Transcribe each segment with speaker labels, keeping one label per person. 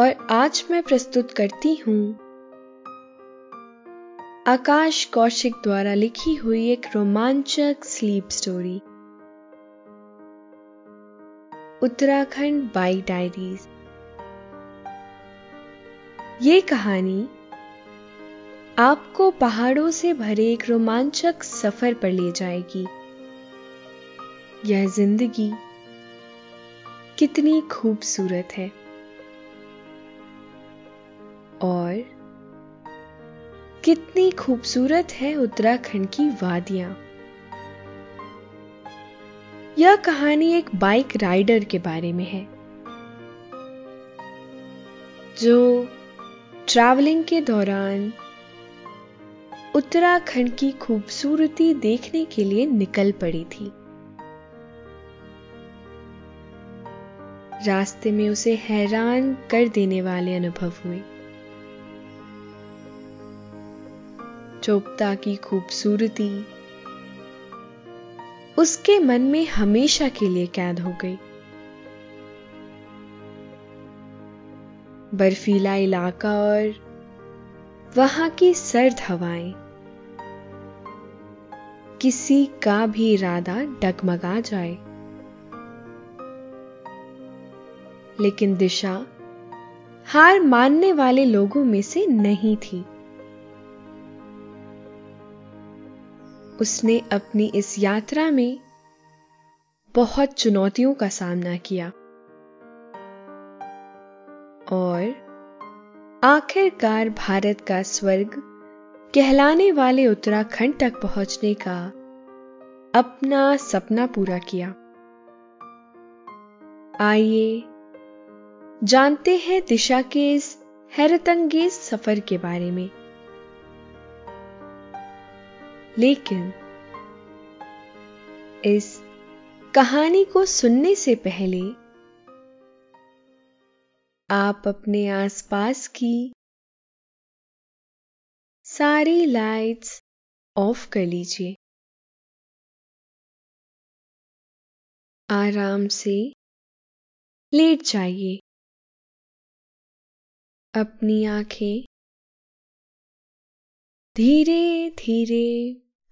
Speaker 1: और आज मैं प्रस्तुत करती हूँ। आकाश कौशिक द्वारा लिखी हुई एक रोमांचक sleep story Uttarakhand by diaries ये कहानी, आपको पहाड़ों से भरे एक रोमांचक सफ़र पर ले जाएगी। यह ज़िंदगी कितनी खूबसूरत है। और कितनी खूबसूरत है उत्तराखंड की वादियाँ। यह कहानी एक बाइक राइडर के बारे में है, जो ट्रैवलिंग के दौरान उत्तराखंड की खूबसूरती देखने के लिए निकल पड़ी थी। रास्ते में उसे हैरान कर देने वाले अनुभव हुए। चोपता की खूबसूरती। उसके मन में हमेशा के लिए कैद हो गई। बर्फीला इलाका और वहाँ की सर्द हवाएँ। किसी का भी इरादा डगमगा जाए। लेकिन दिशा हार मानने वाले लोगों में से नहीं थी। उसने अपनी इस यात्रा में बहुत चुनौतियों का सामना किया। और आखिरकार भारत का स्वर्ग कहलाने वाले उत्तराखंड तक पहुँचने का अपना सपना पूरा किया। आइए जानते हैं दिशा के इस हैरतंगेज सफ़र के बारे में। लेकिन इस कहानी को सुनने से पहले आप अपने आसपास की सारी लाइट्स ऑफ़ कर लीजिए। आराम से लेट जाइए। अपनी आँखें धीरे धीरे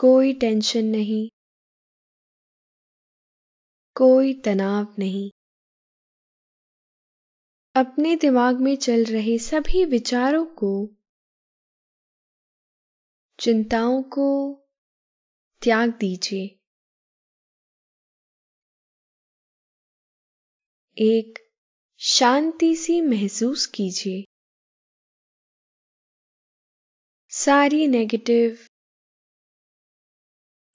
Speaker 1: कोई टेंशन नहीं। कोई तनाव नहीं। अपने दिमाग में चल रहे सभी विचारों को, चिंताओं को त्याग दीजिए। एक शांति सी महसूस कीजिए। सारी नेगेटिव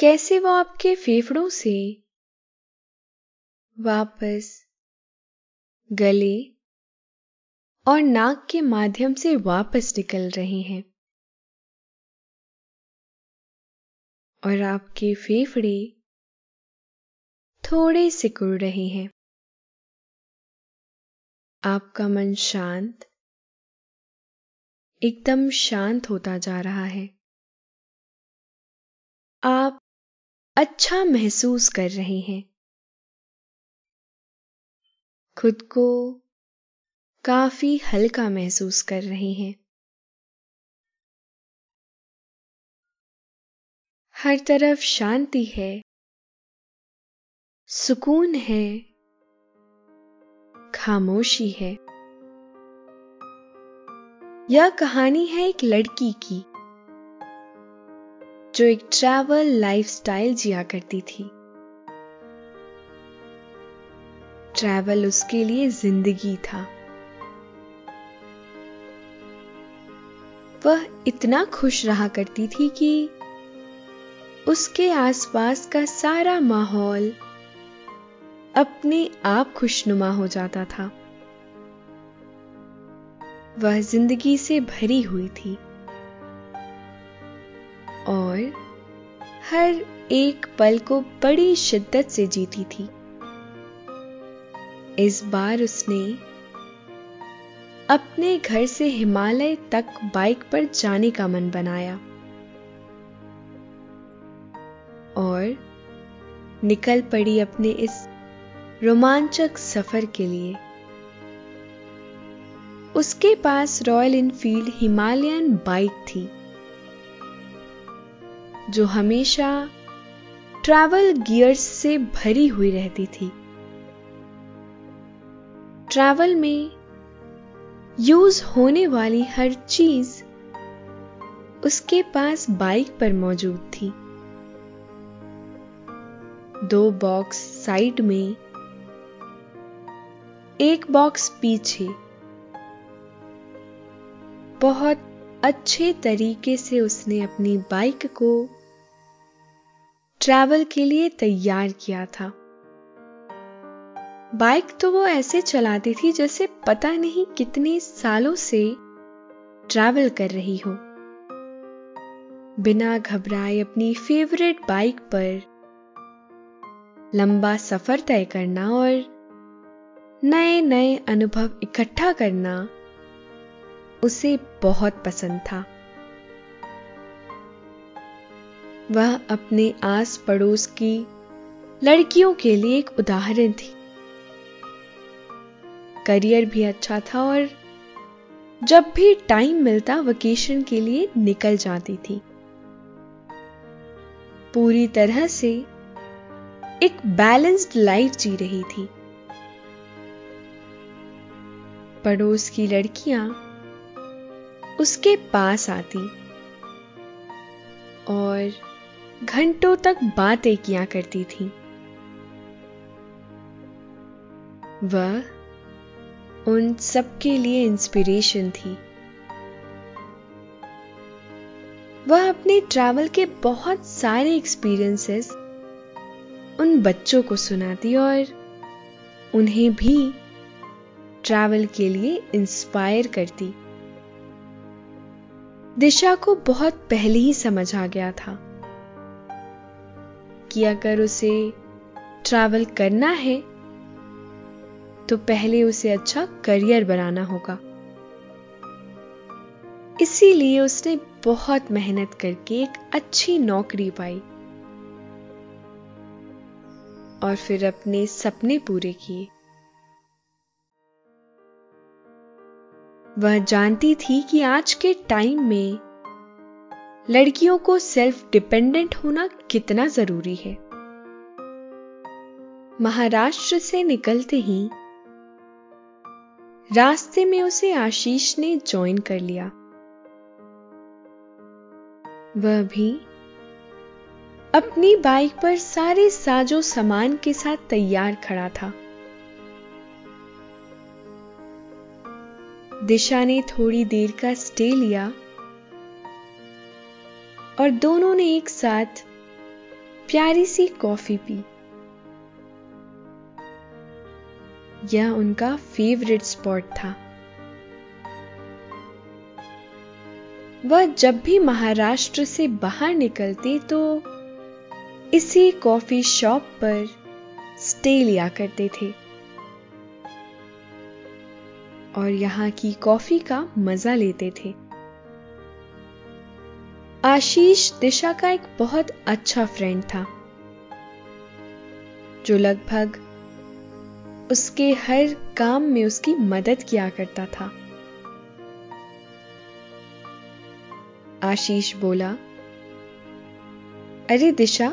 Speaker 1: कैसे वो आपके फेफड़ों से वापस गले और नाक के माध्यम से वापस निकल रहे हैं? और आपके फेफड़े थोड़े सिकुड़ रहे हैं। आपका मन शांत, एकदम शांत होता जा रहा है। आप अच्छा महसूस कर रहे हैं। खुद को काफ़ी हल्का महसूस कर रहे हैं। हर तरफ़ शांति है। सुकून है। खामोशी है। यह कहानी है एक लड़की की। जो एक ट्रैवल लाइफस्टाइल जिया करती थी। ट्रैवल उसके लिए ज़िंदगी था। वह इतना खुश रहा करती थी कि उसके आसपास का सारा माहौल अपने आप खुशनुमा हो जाता था। वह ज़िंदगी से भरी हुई थी। हर एक पल को बड़ी शिद्दत से जीती थी। इस बार उसने अपने घर से हिमालय तक बाइक पर जाने का मन बनाया और निकल पड़ी अपने इस रोमांचक सफ़र के लिए। उसके पास रॉयल इनफील्ड हिमालयन बाइक थी। जो हमेशा ट्रैवल गियर्स से भरी हुई रहती थी। ट्रैवल में यूज़ होने वाली हर चीज़ उसके पास बाइक पर मौजूद थी। दो बॉक्स साइड में, एक बॉक्स पीछे। बहुत अच्छे तरीके से उसने अपनी बाइक को ट्रैवल के लिए तैयार किया था। बाइक तो वो ऐसे चलाती थी जैसे पता नहीं कितने सालों से ट्रैवल कर रही हो। बिना घबराए अपनी फेवरेट बाइक पर लंबा सफ़र तय करना और नए नए अनुभव इकट्ठा करना उसे बहुत पसंद था। वह अपने आस पड़ोस की लड़कियों के लिए एक उदाहरण थी। करियर भी अच्छा था और जब भी टाइम मिलता, वेकेशन के लिए निकल जाती थी। पूरी तरह से एक बैलेंस्ड लाइफ जी रही थी। पड़ोस की लड़कियाँ उसके पास आती और घंटों तक बातें किया करती थी। वह उन सबके लिए इंस्पिरेशन थी। वह अपने ट्रैवल के बहुत सारे एक्सपीरियंसेस उन बच्चों को सुनाती और उन्हें भी ट्रैवल के लिए इंस्पायर करती। दिशा को बहुत पहले ही समझ आ गया था। कि अगर उसे ट्रैवल करना है तो पहले उसे अच्छा करियर बनाना होगा। इसीलिए उसने बहुत मेहनत करके एक अच्छी नौकरी पाई और फिर अपने सपने पूरे किए। वह जानती थी कि आज के टाइम में लड़कियों को सेल्फ डिपेंडेंट होना कितना ज़रूरी है। महाराष्ट्र से निकलते ही रास्ते में उसे आशीष ने ज्वाइन कर लिया। वह भी अपनी बाइक पर सारे साजो सामान के साथ तैयार खड़ा था। दिशा ने थोड़ी देर का स्टे लिया। और दोनों ने एक साथ प्यारी सी कॉफ़ी पी। यह उनका फेवरेट स्पॉट था। वह जब भी महाराष्ट्र से बाहर निकलते तो इसी कॉफ़ी शॉप पर स्टे लिया करते थे। और यहाँ की कॉफ़ी का मज़ा लेते थे। आशीष दिशा का एक बहुत अच्छा फ्रेंड था, जो लगभग उसके हर काम में उसकी मदद किया करता था। आशीष बोला, अरे दिशा,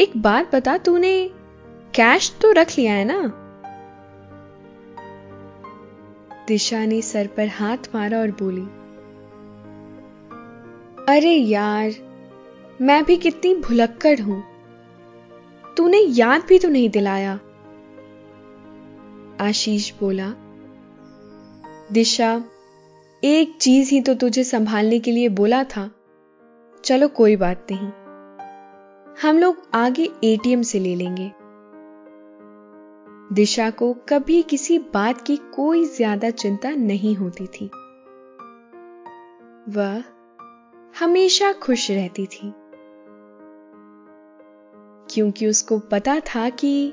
Speaker 1: एक बात बता, तूने कैश तो रख लिया है ना? दिशा ने सर पर हाथ मारा और बोली अरे यार, मैं भी कितनी भुलक्कड़ हूँ। तूने याद भी तो नहीं दिलाया। आशीष बोला, दिशा, एक चीज़ ही तो तुझे संभालने के लिए बोला था। चलो कोई बात नहीं। हम लोग आगे एटीएम से ले लेंगे। दिशा को कभी किसी बात की कोई ज़्यादा चिंता नहीं होती थी। वह हमेशा खुश रहती थी। क्योंकि उसको पता था कि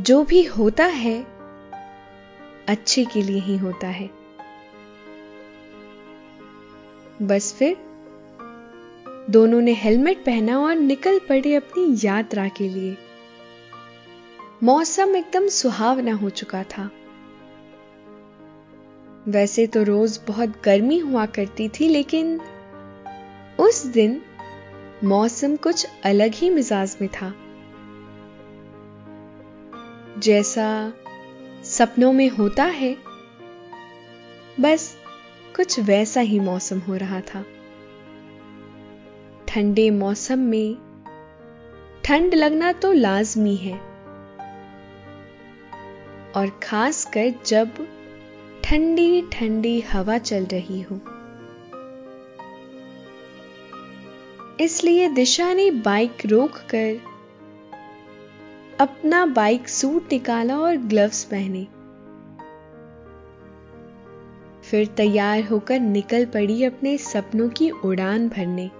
Speaker 1: जो भी होता है, अच्छे के लिए ही होता है। बस फिर, दोनों ने हेलमेट पहना और निकल पड़े अपनी यात्रा के लिए। मौसम एकदम सुहावना हो चुका था। वैसे तो रोज बहुत गर्मी हुआ करती थी, लेकिन उस दिन मौसम कुछ अलग ही मिजाज में था। जैसा सपनों में होता है, बस कुछ वैसा ही मौसम हो रहा था। ठंडे मौसम में ठंड लगना तो लाजमी है। और खासकर जब ठंडी ठंडी हवा चल रही हो। इसलिए दिशा ने बाइक रोककर अपना बाइक सूट निकाला और ग्लव्स पहने। फिर तैयार होकर निकल पड़ी अपने सपनों की उड़ान भरने।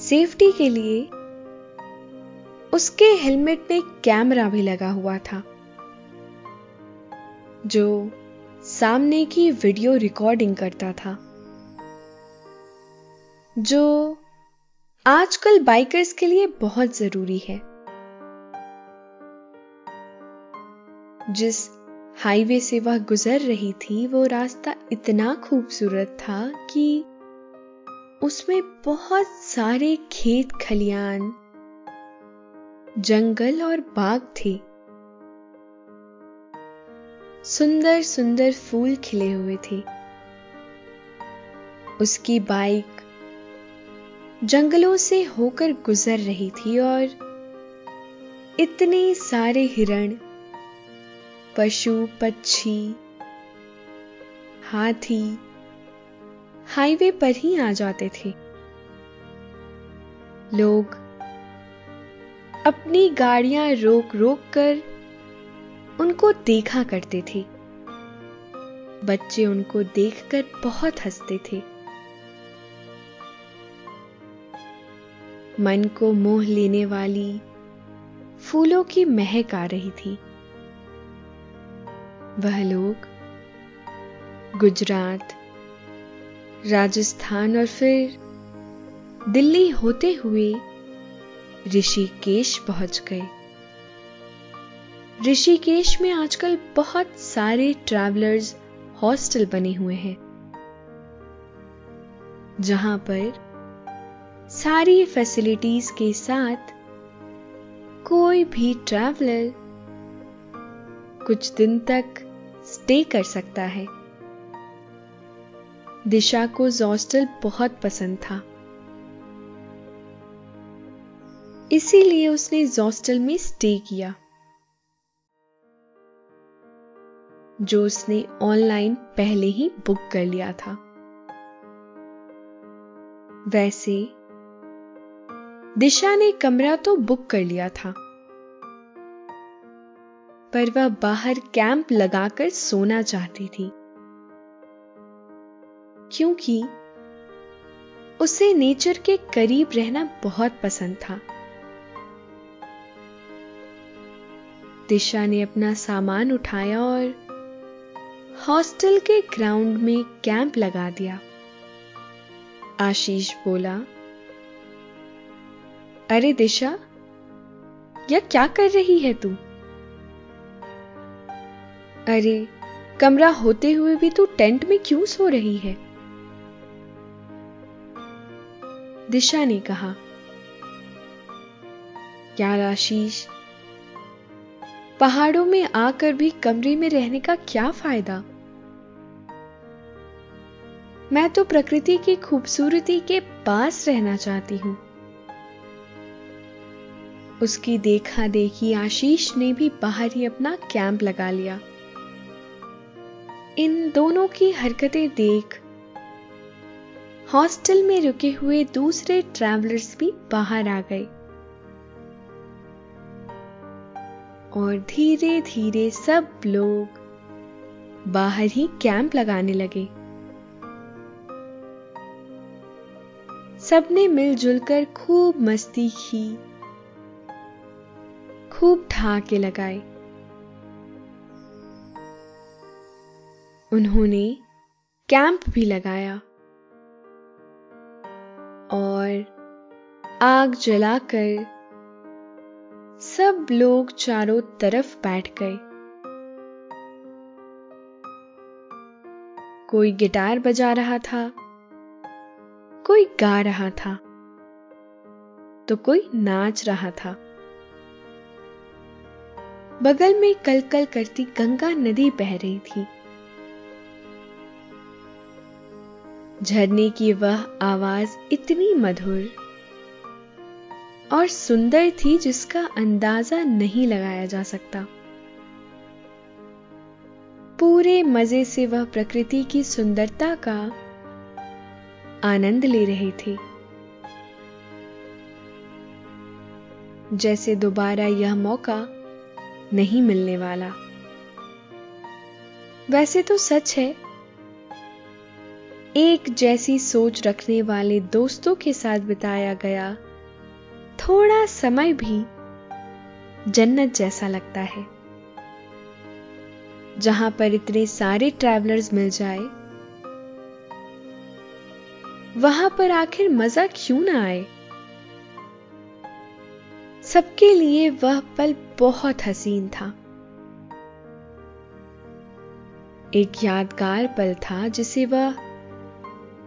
Speaker 1: सेफ्टी के लिए उसके हेलमेट में कैमरा भी लगा हुआ था, जो सामने की वीडियो रिकॉर्डिंग करता था। जो आजकल बाइकर्स के लिए बहुत ज़रूरी है। जिस हाईवे से वह गुजर रही थी, वो रास्ता इतना खूबसूरत था कि उसमें बहुत सारे खेत खलियान, जंगल और बाग थे। सुंदर सुंदर फूल खिले हुए थे। उसकी बाइक जंगलों से होकर गुजर रही थी और इतने सारे हिरण, पशु, पक्षी, हाथी, हाईवे पर ही आ जाते थे। लोग अपनी गाड़ियाँ रोक रोक कर उनको देखा करते थे। बच्चे उनको देखकर बहुत हँसते थे। मन को मोह लेने वाली फूलों की महक आ रही थी। वह लोग गुजरात, राजस्थान और फिर दिल्ली होते हुए ऋषिकेश पहुँच गए। ऋषिकेश में आजकल बहुत सारे ट्रैवलर्स हॉस्टल बने हुए हैं, जहाँ पर सारी फैसिलिटीज़ के साथ कोई भी ट्रैवलर कुछ दिन तक स्टे कर सकता है। दिशा को जॉस्टल बहुत पसंद था। इसीलिए उसने जॉस्टल में स्टे किया। जो उसने ऑनलाइन पहले ही बुक कर लिया था। वैसे दिशा ने कमरा तो बुक कर लिया था। पर वह बाहर कैंप लगाकर सोना चाहती थी। क्योंकि उसे नेचर के करीब रहना बहुत पसंद था। दिशा ने अपना सामान उठाया और हॉस्टल के ग्राउंड में कैंप लगा दिया। आशीष बोला अरे दिशा यह क्या कर रही है तू? अरे, कमरा होते हुए भी तू टेंट में क्यों सो रही है? दिशा ने कहा यार आशीष, पहाड़ों में आकर भी कमरे में रहने का क्या फ़ायदा? मैं तो प्रकृति की खूबसूरती के पास रहना चाहती हूँ। उसकी देखा देखी आशीष ने भी बाहर ही अपना कैंप लगा लिया। इन दोनों की हरकतें देख, हॉस्टल में रुके हुए दूसरे ट्रैवलर्स भी बाहर आ गए। और धीरे धीरे सब लोग बाहर ही कैंप लगाने लगे। सबने मिलजुल कर खूब मस्ती की। खूब ठहाके लगाए। उन्होंने कैंप भी लगाया और आग जलाकर सब लोग चारों तरफ़ बैठ गए। कोई गिटार बजा रहा था, कोई गा रहा था तो कोई नाच रहा था। बगल में कलकल करती गंगा नदी बह रही थी। झरने की वह आवाज़ इतनी मधुर और सुंदर थी जिसका अंदाज़ा नहीं लगाया जा सकता। पूरे मज़े से वह प्रकृति की सुंदरता का आनंद ले रहे थे। जैसे दोबारा यह मौका नहीं मिलने वाला। वैसे तो सच है, एक जैसी सोच रखने वाले दोस्तों के साथ बिताया गया थोड़ा समय भी जन्नत जैसा लगता है। जहाँ पर इतने सारे ट्रैवलर्स मिल जाए, वहाँ पर आखिर मज़ा क्यों ना आए? सबके लिए वह पल बहुत हसीन था। एक यादगार पल था जिसे वह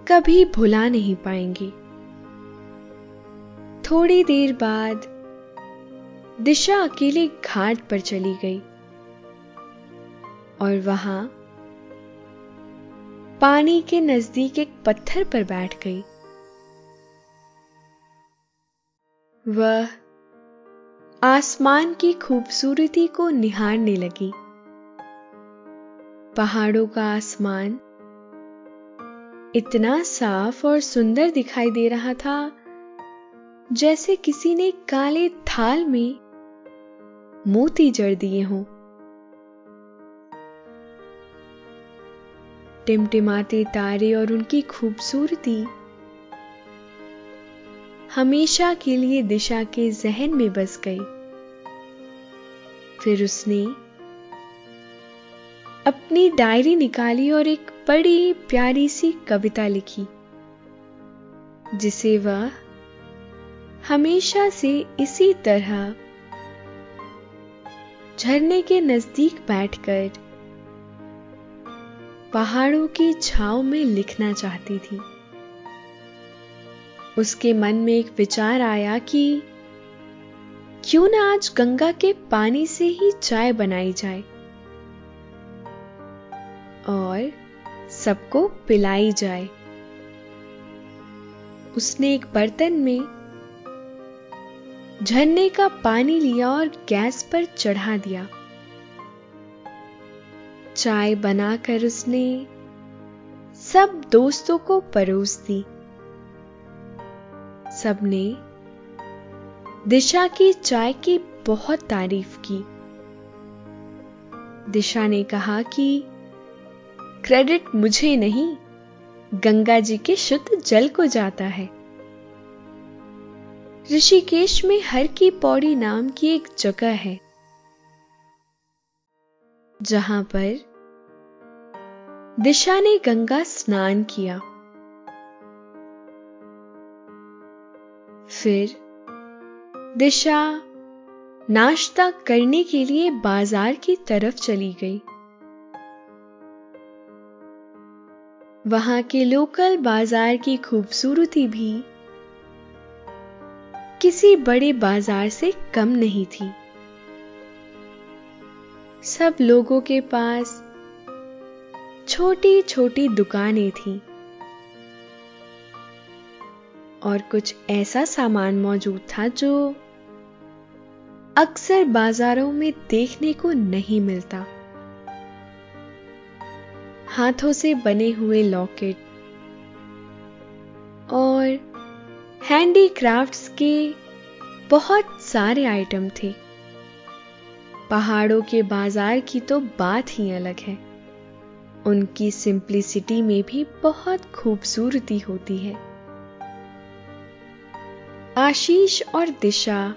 Speaker 1: कभी भुला नहीं पाएँगी। थोड़ी देर बाद दिशा अकेले घाट पर चली गई और वहाँ पानी के नज़दीक एक पत्थर पर बैठ गई। वह आसमान की खूबसूरती को निहारने लगी। पहाड़ों का आसमान इतना साफ़ और सुंदर दिखाई दे रहा था, जैसे किसी ने काले थाल में मोती जड़ दिए हों। टिमटिमाते तारे और उनकी खूबसूरती हमेशा के लिए दिशा के जहन में बस गई। फिर उसने अपनी डायरी निकाली और एक बड़ी प्यारी सी कविता लिखी, जिसे वह हमेशा से इसी तरह झरने के नज़दीक बैठकर पहाड़ों की छाव में लिखना चाहती थी। उसके मन में एक विचार आया कि क्यों ना आज गंगा के पानी से ही चाय बनाई जाए और सबको पिलाई जाए। उसने एक बर्तन में झरने का पानी लिया और गैस पर चढ़ा दिया। चाय बनाकर उसने सब दोस्तों को परोस दी। सबने दिशा की चाय की बहुत तारीफ़ की। दिशा ने कहा कि क्रेडिट मुझे नहीं, गंगा जी के शुद्ध जल को जाता है। ऋषिकेश में हर की पौड़ी नाम की एक जगह है, जहाँ पर दिशा ने गंगा स्नान किया। फिर दिशा नाश्ता करने के लिए बाज़ार की तरफ़ चली गई। वहाँ के लोकल बाज़ार की खूबसूरती भी किसी बड़े बाज़ार से कम नहीं थी। सब लोगों के पास छोटी छोटी दुकानें थीं। और कुछ ऐसा सामान मौजूद था जो अक्सर बाजारों में देखने को नहीं मिलता। हाथों से बने हुए लॉकेट और हैंडीक्राफ्ट्स के बहुत सारे आइटम थे। पहाड़ों के बाज़ार की तो बात ही अलग है। उनकी सिंप्लिसिटी में भी बहुत खूबसूरती होती है। आशीष और दिशा।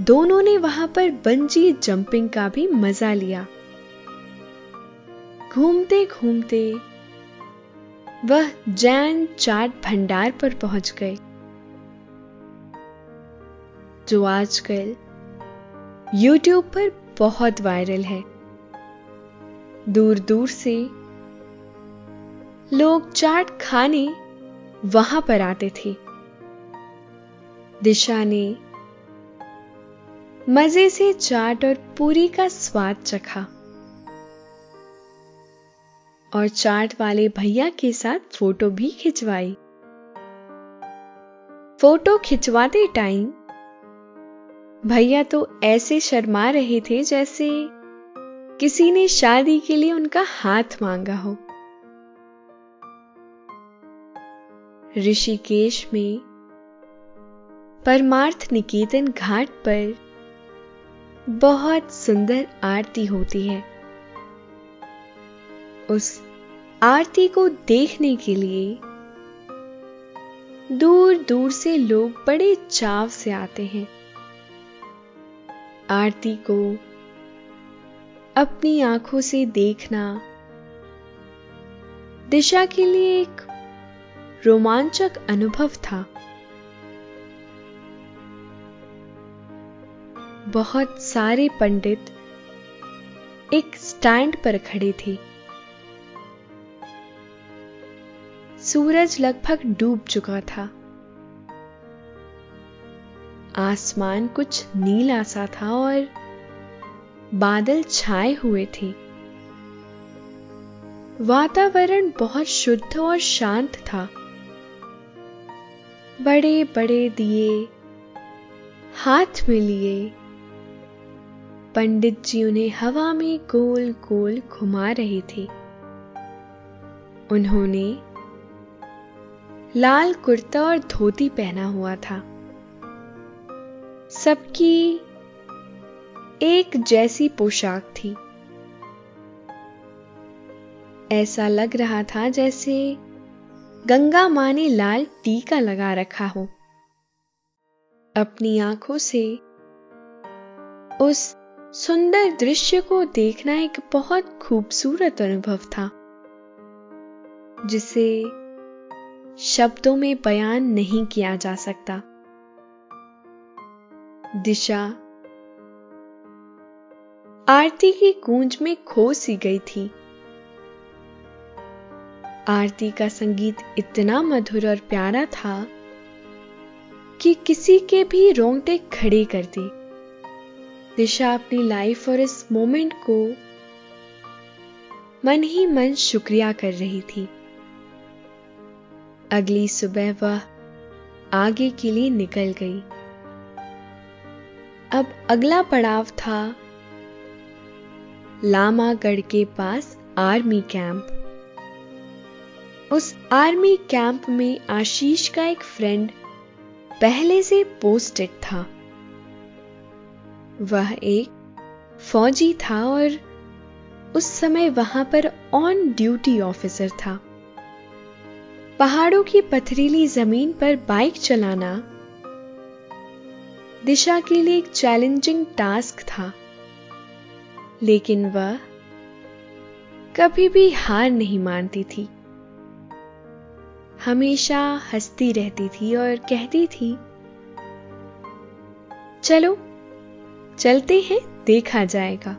Speaker 1: दोनों ने वहाँ पर बंजी जंपिंग का भी मज़ा लिया। घूमते घूमते वह जैन चाट भंडार पर पहुँच गए। जो आजकल YouTube पर बहुत वायरल है। दूर दूर से लोग चाट खाने वहाँ पर आते थे। दिशा ने मज़े से चाट और पूरी का स्वाद चखा। और चाट वाले भैया के साथ फ़ोटो भी खिंचवाई। फ़ोटो खिंचवाते टाइम भैया तो ऐसे शर्मा रहे थे जैसे किसी ने शादी के लिए उनका हाथ मांगा हो। ऋषिकेश में परमार्थ निकेतन घाट पर बहुत सुंदर आरती होती है। उस आरती को देखने के लिए दूर दूर से लोग बड़े चाव से आते हैं। आरती को अपनी आँखों से देखना दिशा के लिए एक रोमांचक अनुभव था। बहुत सारे पंडित एक स्टैंड पर खड़े थे। सूरज लगभग डूब चुका था। आसमान कुछ नीला सा था और बादल छाए हुए थे। वातावरण बहुत शुद्ध और शांत था। बड़े बड़े दिए हाथ में लिए पंडित जी उन्हें हवा में गोल गोल घुमा रहे थे। उन्होंने लाल कुर्ता और धोती पहना हुआ था। सबकी एक जैसी पोशाक थी। ऐसा लग रहा था जैसे गंगा माँ ने लाल टीका लगा रखा हो। अपनी आँखों से उस सुंदर दृश्य को देखना एक बहुत खूबसूरत अनुभव था, जिसे शब्दों में बयान नहीं किया जा सकता। दिशा आरती की गूंज में खो सी गई थी। आरती का संगीत इतना मधुर और प्यारा था कि किसी के भी रोंगटे खड़े कर दी। दिशा अपनी लाइफ और इस मोमेंट को मन ही मन शुक्रिया कर रही थी। अगली सुबह वह आगे के लिए निकल गई। अब अगला पड़ाव था लामागढ़ के पास आर्मी कैंप उस आर्मी कैंप में आशीष का एक फ्रेंड पहले से पोस्टेड था। वह एक फौजी था और उस समय वहाँ पर ऑन ड्यूटी ऑफिसर था। पहाड़ों की पथरीली ज़मीन पर बाइक चलाना दिशा के लिए एक चैलेंजिंग टास्क था। लेकिन वह कभी भी हार नहीं मानती थी। हमेशा हंसती रहती थी और कहती थी, चलो चलते हैं, देखा जाएगा।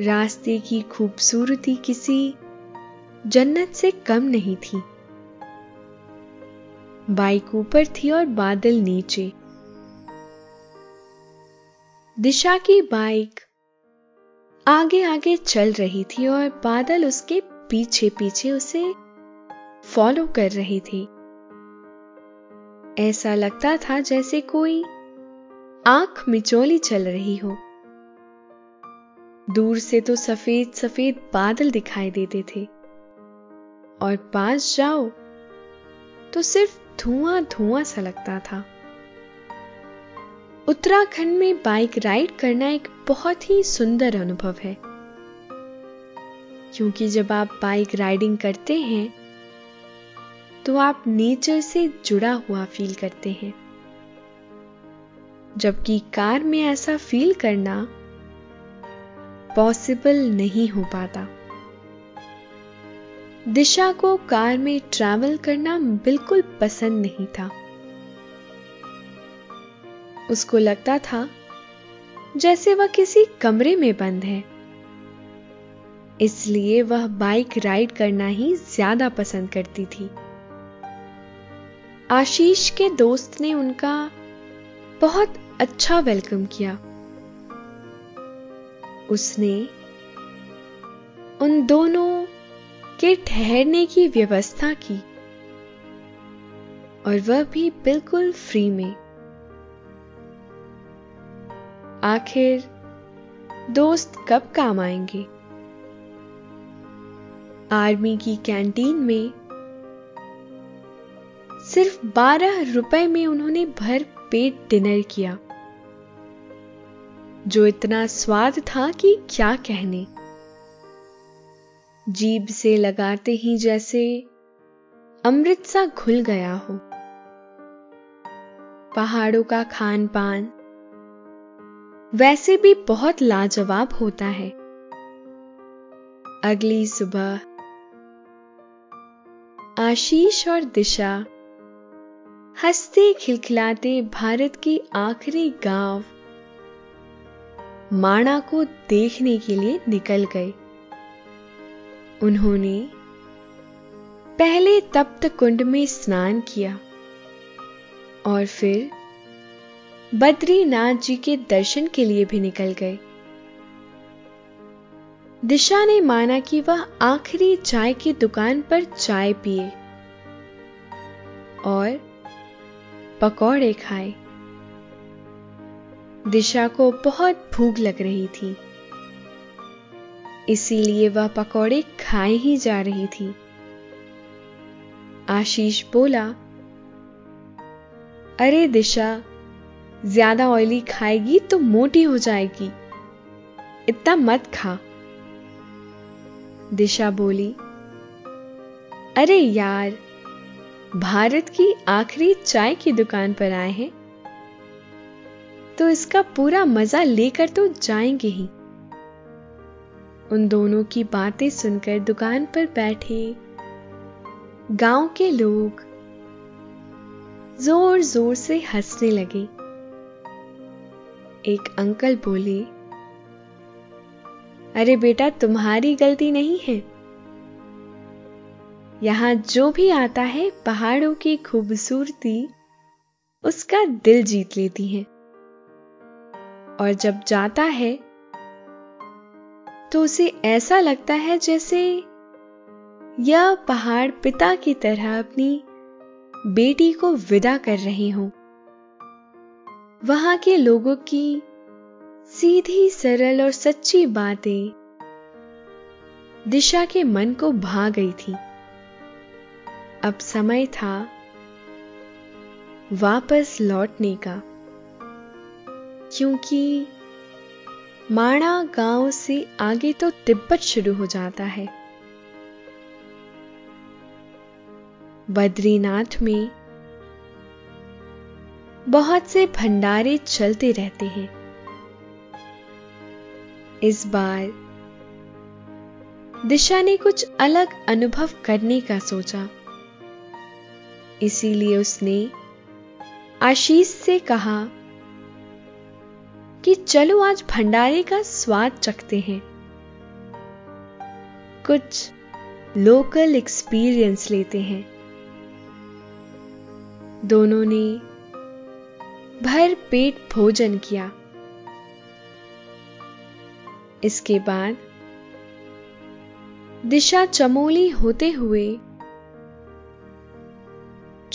Speaker 1: रास्ते की खूबसूरती किसी जन्नत से कम नहीं थी। बाइक ऊपर थी और बादल नीचे। दिशा की बाइक आगे आगे चल रही थी और बादल उसके पीछे पीछे उसे फॉलो कर रही थी। ऐसा लगता था जैसे कोई आँख मिचोली चल रही हो। दूर से तो सफ़ेद सफ़ेद बादल दिखाई देते थे। और पास जाओ तो सिर्फ़ धुआँ धुआँ सा लगता था। उत्तराखंड में बाइक राइड करना एक बहुत ही सुंदर अनुभव है। क्योंकि जब आप बाइक राइडिंग करते हैं तो आप नेचर से जुड़ा हुआ फील करते हैं। जबकि कार में ऐसा फील करना पॉसिबल नहीं हो पाता। दिशा को कार में ट्रैवल करना बिल्कुल पसंद नहीं था। उसको लगता था, जैसे वह किसी कमरे में बंद है। इसलिए वह बाइक राइड करना ही ज़्यादा पसंद करती थी। आशीष के दोस्त ने उनका बहुत अच्छा वेलकम किया। उसने उन दोनों के ठहरने की व्यवस्था की और वह भी बिल्कुल फ्री में। आखिर दोस्त कब काम आएँगे? आर्मी की कैंटीन में सिर्फ़ बारह रुपए में उन्होंने भर पेट डिनर किया। जो इतना स्वाद था कि क्या कहने। जीभ से लगाते ही जैसे अमृत सा घुल गया हो। पहाड़ों का खान पान वैसे भी बहुत लाजवाब होता है। अगली सुबह आशीष और दिशा हँसते खिलखिलाते भारत के आखिरी गाँव। माणा को देखने के लिए निकल गए। उन्होंने पहले तप्त कुंड में स्नान किया और फिर बद्रीनाथ जी के दर्शन के लिए भी निकल गए। दिशा ने माना कि वह आखिरी चाय की दुकान पर चाय पिए और पकौड़े खाए। दिशा को बहुत भूख लग रही थी। इसीलिए वह पकौड़े खाए ही जा रही थी। आशीष बोला, अरे दिशा, ज़्यादा ऑयली खाएगी तो मोटी हो जाएगी। इतना मत खा। दिशा बोली, अरे यार भारत की आखिरी चाय की दुकान पर आए हैं। तो इसका पूरा मज़ा लेकर तो जाएँगे ही। उन दोनों की बातें सुनकर दुकान पर बैठे गाँव के लोग ज़ोर ज़ोर से हंसने लगे। एक अंकल बोले, अरे बेटा, तुम्हारी गलती नहीं है। यहाँ जो भी आता है पहाड़ों की खूबसूरती, उसका दिल जीत लेती है। और जब जाता है तो उसे ऐसा लगता है जैसे यह पहाड़ पिता की तरह अपनी बेटी को विदा कर रहे हो। वहाँ के लोगों की सीधी, सरल और सच्ची बातें दिशा के मन को भा गई थी। अब समय था वापस लौटने का, क्योंकि माणा गाँव से आगे तो तिब्बत शुरू हो जाता है। बद्रीनाथ में बहुत से भंडारे चलते रहते हैं। इस बार दिशा ने कुछ अलग अनुभव करने का सोचा। इसीलिए उसने आशीष से कहा कि चलो आज भंडारे का स्वाद चखते हैं। कुछ लोकल एक्सपीरियंस लेते हैं। दोनों ने भर पेट भोजन किया। इसके बाद दिशा चमोली होते हुए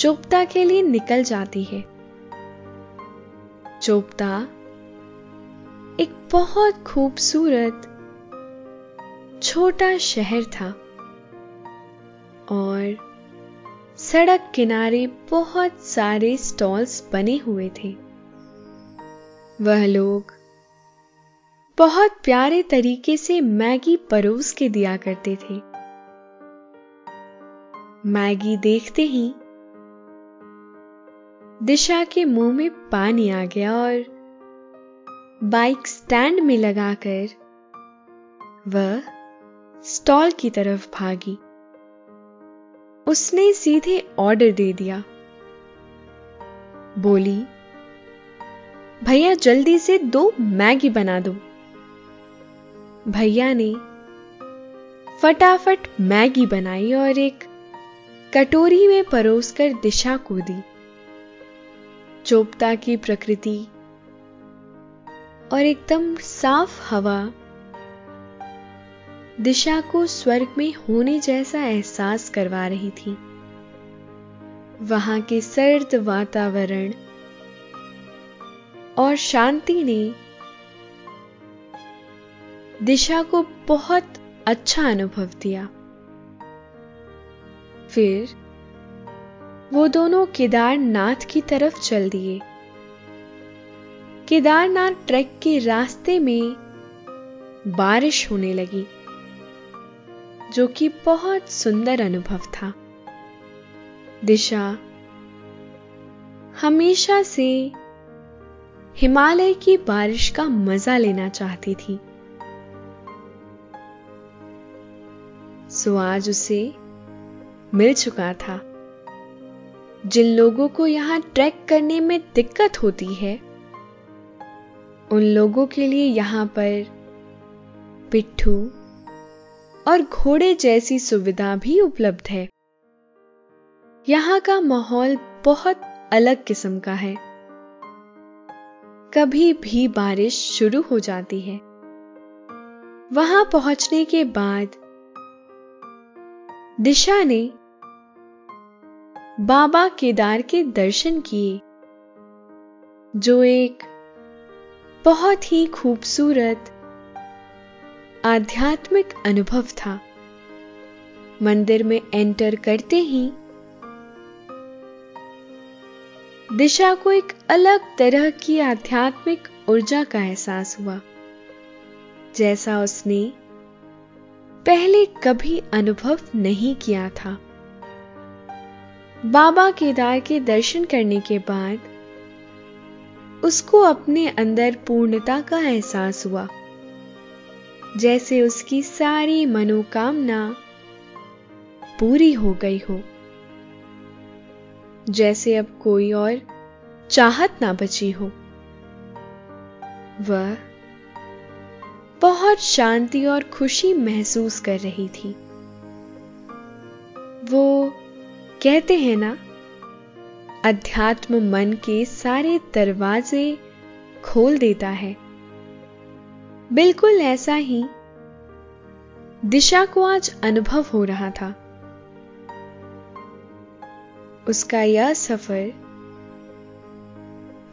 Speaker 1: चोपता के लिए निकल जाती है। चोपता एक बहुत खूबसूरत, छोटा शहर था और सड़क किनारे बहुत सारे स्टॉल्स बने हुए थे। वह लोग बहुत प्यारे तरीके से मैगी परोस के दिया करते थे। मैगी देखते ही दिशा के मुँह में पानी आ गया और बाइक स्टैंड में लगाकर वह स्टॉल की तरफ़ भागी। उसने सीधे ऑर्डर दे दिया। बोली, भैया, जल्दी से दो मैगी बना दो। भैया ने फटाफट मैगी बनाई और एक कटोरी में परोसकर दिशा को दी। चोपता की प्रकृति और एकदम साफ़ हवा दिशा को स्वर्ग में होने जैसा एहसास करवा रही थी। वहाँ के सर्द वातावरण और शांति ने दिशा को बहुत अच्छा अनुभव दिया। फिर वो दोनों केदारनाथ की तरफ़ चल दिए। केदारनाथ ट्रैक के रास्ते में बारिश होने लगी, जो कि बहुत सुंदर अनुभव था। दिशा, हमेशा से हिमालय की बारिश का मज़ा लेना चाहती थी। सो आज उसे मिल चुका था। जिन लोगों को यहाँ ट्रैक करने में दिक्कत होती है, उन लोगों के लिए यहाँ पर पिट्ठू और घोड़े जैसी सुविधा भी उपलब्ध है। यहाँ का माहौल बहुत अलग किस्म का है। कभी भी बारिश शुरू हो जाती है। वहाँ पहुँचने के बाद दिशा ने बाबा केदार के दर्शन किए, जो एक बहुत ही खूबसूरत आध्यात्मिक अनुभव था। मंदिर में एंटर करते ही दिशा को एक अलग तरह की आध्यात्मिक ऊर्जा का एहसास हुआ, जैसा उसने पहले कभी अनुभव नहीं किया था। बाबा केदार के दर्शन करने के बाद उसको अपने अंदर पूर्णता का एहसास हुआ। जैसे उसकी सारी मनोकामना पूरी हो गई हो। जैसे अब कोई और चाहत ना बची हो। वह बहुत शांति और खुशी महसूस कर रही थी। वो कहते हैं ना, अध्यात्म मन के सारे दरवाजे खोल देता है। बिल्कुल ऐसा ही दिशा को आज अनुभव हो रहा था। उसका यह सफ़र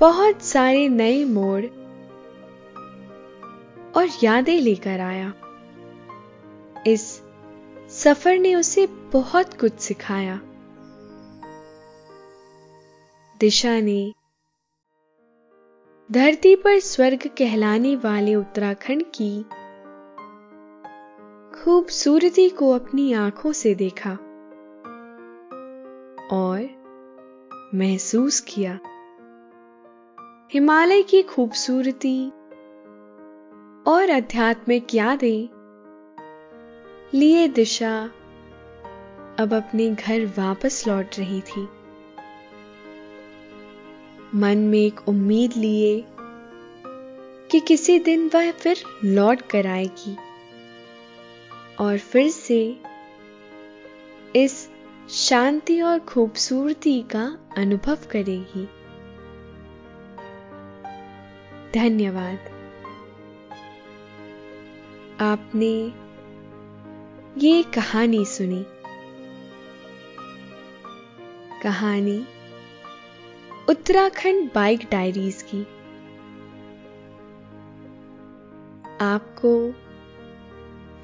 Speaker 1: बहुत सारे नए मोड़ और यादें लेकर आया। इस सफ़र ने उसे बहुत कुछ सिखाया। दिशा ने धरती पर स्वर्ग कहलाने वाले उत्तराखंड की खूबसूरती को अपनी आँखों से देखा और महसूस किया। हिमालय की खूबसूरती और आध्यात्मिक यादें लिए दिशा अब अपने घर वापस लौट रही थी। मन में एक उम्मीद लिए कि किसी दिन वह फिर लौट कर आएगी। और फिर से इस शांति और खूबसूरती का अनुभव करेगी। धन्यवाद। आपने ये कहानी सुनी। कहानी उत्तराखंड बाइक डायरीज की। आपको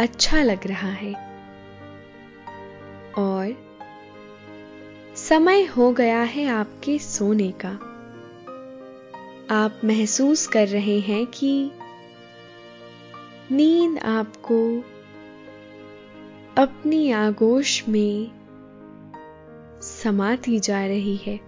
Speaker 1: अच्छा लग रहा है। और समय हो गया है आपके सोने का। आप महसूस कर रहे हैं कि नींद आपको अपनी आगोश में समाती जा रही है।